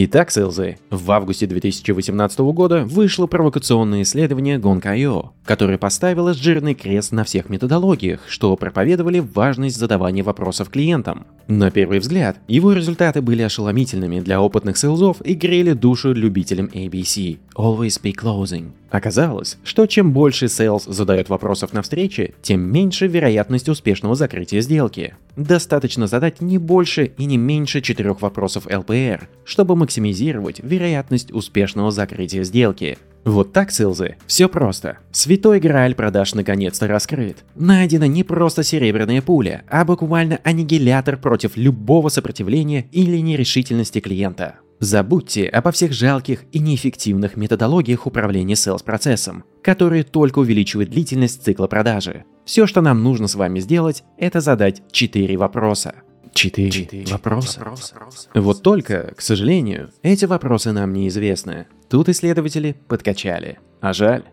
Итак, селзы, в августе 2018 года вышло провокационное исследование Gong.io, которое поставило жирный крест на всех методологиях, что проповедовали важность задавания вопросов клиентам. На первый взгляд, его результаты были ошеломительными для опытных селзов и грели душу любителям ABC – Always be closing. Оказалось, что чем больше sales задает вопросов на встрече, тем меньше вероятность успешного закрытия сделки. Достаточно задать не больше и не меньше четырех вопросов LPR, чтобы максимизировать вероятность успешного закрытия сделки. Вот так, Силзы, все просто. Святой Грааль продаж наконец-то раскрыт. Найдена не просто серебряная пуля, а буквально аннигилятор против любого сопротивления или нерешительности клиента. Забудьте обо всех жалких и неэффективных методологиях управления sales-процессом, которые только увеличивают длительность цикла продажи. Все, что нам нужно с вами сделать, это задать 4 вопроса. 4, 4 вопроса. вопроса. Вот только, к сожалению, эти вопросы нам неизвестны. Тут исследователи подкачали. А жаль.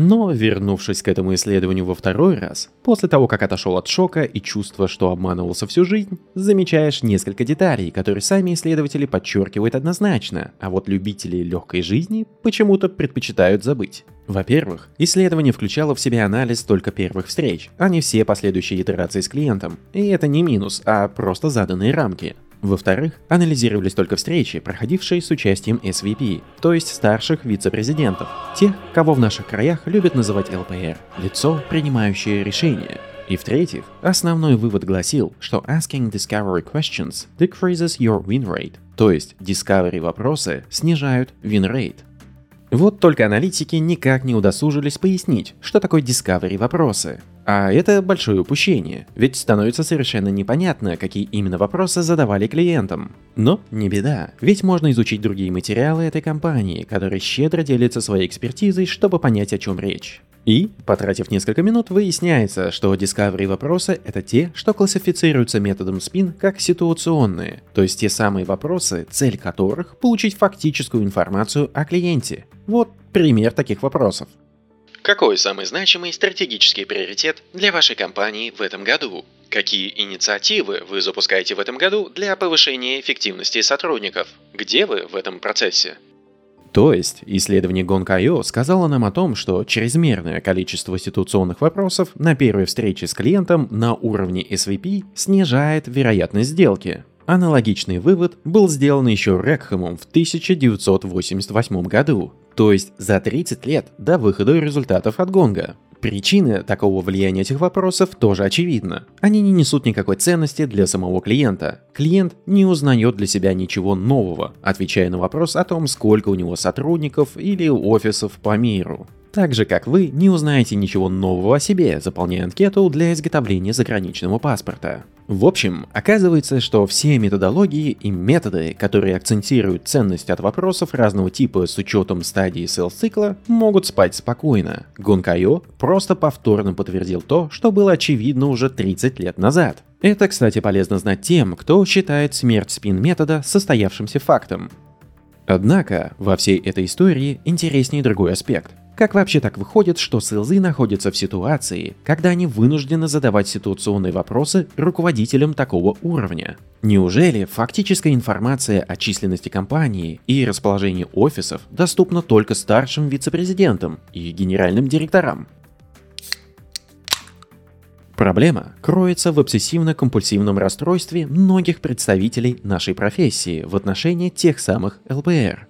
Но, вернувшись к этому исследованию во второй раз, после того, как отошел от шока и чувства, что обманывался всю жизнь, замечаешь несколько деталей, которые сами исследователи подчеркивают однозначно, а вот любители легкой жизни почему-то предпочитают забыть. Во-первых, исследование включало в себя анализ только первых встреч, а не все последующие итерации с клиентом. И это не минус, а просто заданные рамки. Во-вторых, анализировались только встречи, проходившие с участием SVP, то есть старших вице-президентов, тех, кого в наших краях любят называть ЛПР – лицо, принимающее решения. И в-третьих, основной вывод гласил, что asking discovery questions decreases your win rate, то есть discovery вопросы снижают win rate. Вот только аналитики никак не удосужились пояснить, что такое discovery вопросы. А это большое упущение, ведь становится совершенно непонятно, какие именно вопросы задавали клиентам. Но не беда, ведь можно изучить другие материалы этой компании, которые щедро делятся своей экспертизой, чтобы понять, о чем речь. И, потратив несколько минут, выясняется, что Discovery вопросы — это те, что классифицируются методом SPIN как ситуационные, то есть те самые вопросы, цель которых — получить фактическую информацию о клиенте. Вот пример таких вопросов. Какой самый значимый стратегический приоритет для вашей компании в этом году? Какие инициативы вы запускаете в этом году для повышения эффективности сотрудников? Где вы в этом процессе? То есть, исследование Gong.io сказало нам о том, что чрезмерное количество ситуационных вопросов на первой встрече с клиентом на уровне SVP снижает вероятность сделки. Аналогичный вывод был сделан еще Рекхэмом в 1988 году, то есть за 30 лет до выхода результатов от Гонга. Причины такого влияния этих вопросов тоже очевидна. Они не несут никакой ценности для самого клиента. Клиент не узнает для себя ничего нового, отвечая на вопрос о том, сколько у него сотрудников или офисов по миру. Так же, как вы не узнаете ничего нового о себе, заполняя анкету для изготовления заграничного паспорта. В общем, оказывается, что все методологии и методы, которые акцентируют ценность от вопросов разного типа с учетом стадии селс-цикла, могут спать спокойно. Гонкайо просто повторно подтвердил то, что было очевидно уже 30 лет назад. Это, кстати, полезно знать тем, кто считает смерть спин-метода состоявшимся фактом. Однако, во всей этой истории интереснее другой аспект. Как вообще так выходит, что селзы находятся в ситуации, когда они вынуждены задавать ситуационные вопросы руководителям такого уровня? Неужели фактическая информация о численности компании и расположении офисов доступна только старшим вице-президентам и генеральным директорам? Проблема кроется в обсессивно-компульсивном расстройстве многих представителей нашей профессии в отношении тех самых ЛПР.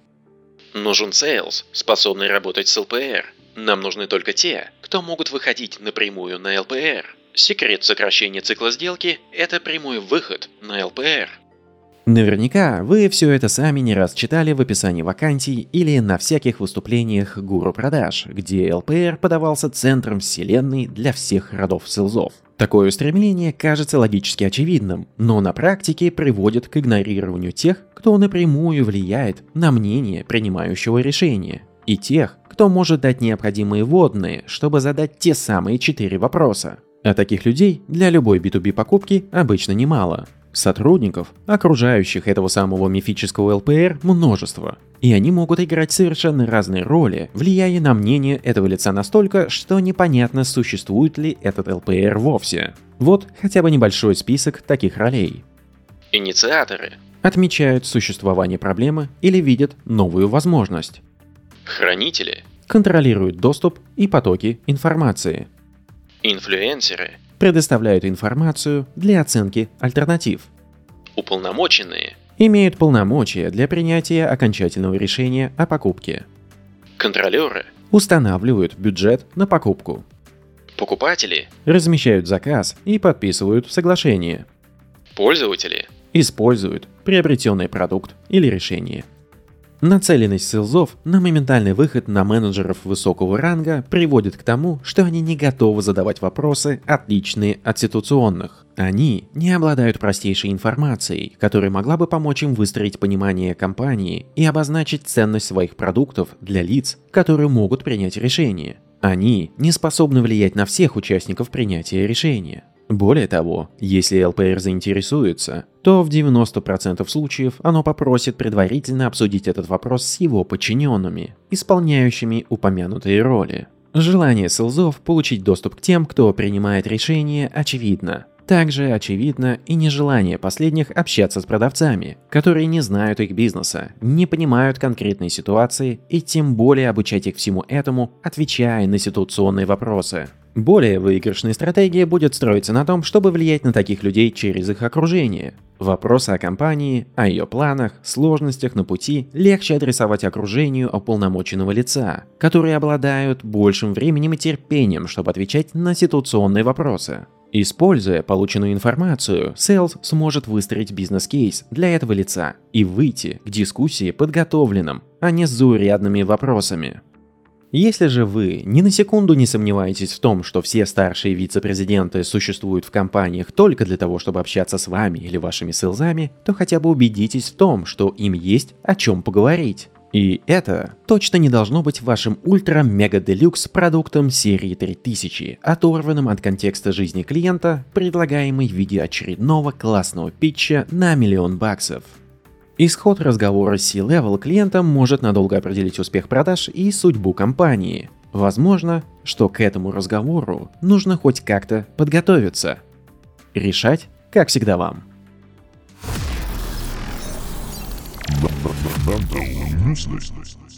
Нужен сейлс, способный работать с ЛПР. Нам нужны только те, кто могут выходить напрямую на ЛПР. Секрет сокращения цикла сделки – это прямой выход на ЛПР. Наверняка вы все это сами не раз читали в описании вакансий или на всяких выступлениях гуру продаж, где ЛПР подавался центром вселенной для всех родов селзов. Такое устремление кажется логически очевидным, но на практике приводит к игнорированию тех, кто напрямую влияет на мнение принимающего решения, и тех, кто может дать необходимые вводные, чтобы задать те самые четыре вопроса. А таких людей для любой B2B покупки обычно немало. Сотрудников, окружающих этого самого мифического ЛПР, множество. И они могут играть совершенно разные роли, влияя на мнение этого лица настолько, что непонятно, существует ли этот ЛПР вовсе. Вот хотя бы небольшой список таких ролей. Инициаторы. Отмечают существование проблемы или видят новую возможность. Хранители. Контролируют доступ и потоки информации. Инфлюенсеры. Предоставляют информацию для оценки альтернатив. Уполномоченные. Имеют полномочия для принятия окончательного решения о покупке. Контролеры. Устанавливают бюджет на покупку. Покупатели. Размещают заказ и подписывают соглашение. Пользователи. Используют приобретенный продукт или решение. Нацеленность селзов на моментальный выход на менеджеров высокого ранга приводит к тому, что они не готовы задавать вопросы, отличные от ситуационных. Они не обладают простейшей информацией, которая могла бы помочь им выстроить понимание компании и обозначить ценность своих продуктов для лиц, которые могут принять решение. Они не способны влиять на всех участников принятия решения. Более того, если ЛПР заинтересуется, то в 90% случаев оно попросит предварительно обсудить этот вопрос с его подчиненными, исполняющими упомянутые роли. Желание селзов получить доступ к тем, кто принимает решения, очевидно. Также очевидно и нежелание последних общаться с продавцами, которые не знают их бизнеса, не понимают конкретной ситуации и тем более обучать их всему этому, отвечая на ситуационные вопросы. Более выигрышная стратегия будет строиться на том, чтобы влиять на таких людей через их окружение. Вопросы о компании, о ее планах, сложностях на пути легче адресовать окружению уполномоченного лица, которые обладают большим временем и терпением, чтобы отвечать на ситуационные вопросы. Используя полученную информацию, Sales сможет выстроить бизнес-кейс для этого лица и выйти к дискуссии подготовленным, а не с заурядными вопросами. Если же вы ни на секунду не сомневаетесь в том, что все старшие вице-президенты существуют в компаниях только для того, чтобы общаться с вами или вашими селзами, то хотя бы убедитесь в том, что им есть о чем поговорить. И это точно не должно быть вашим ультра-мега-делюкс продуктом серии 3000, оторванным от контекста жизни клиента, предлагаемый в виде очередного классного питча на миллион баксов. Исход разговора с C-Level клиентом может надолго определить успех продаж и судьбу компании. Возможно, что к этому разговору нужно хоть как-то подготовиться. Решать, как всегда, вам. Mental useless.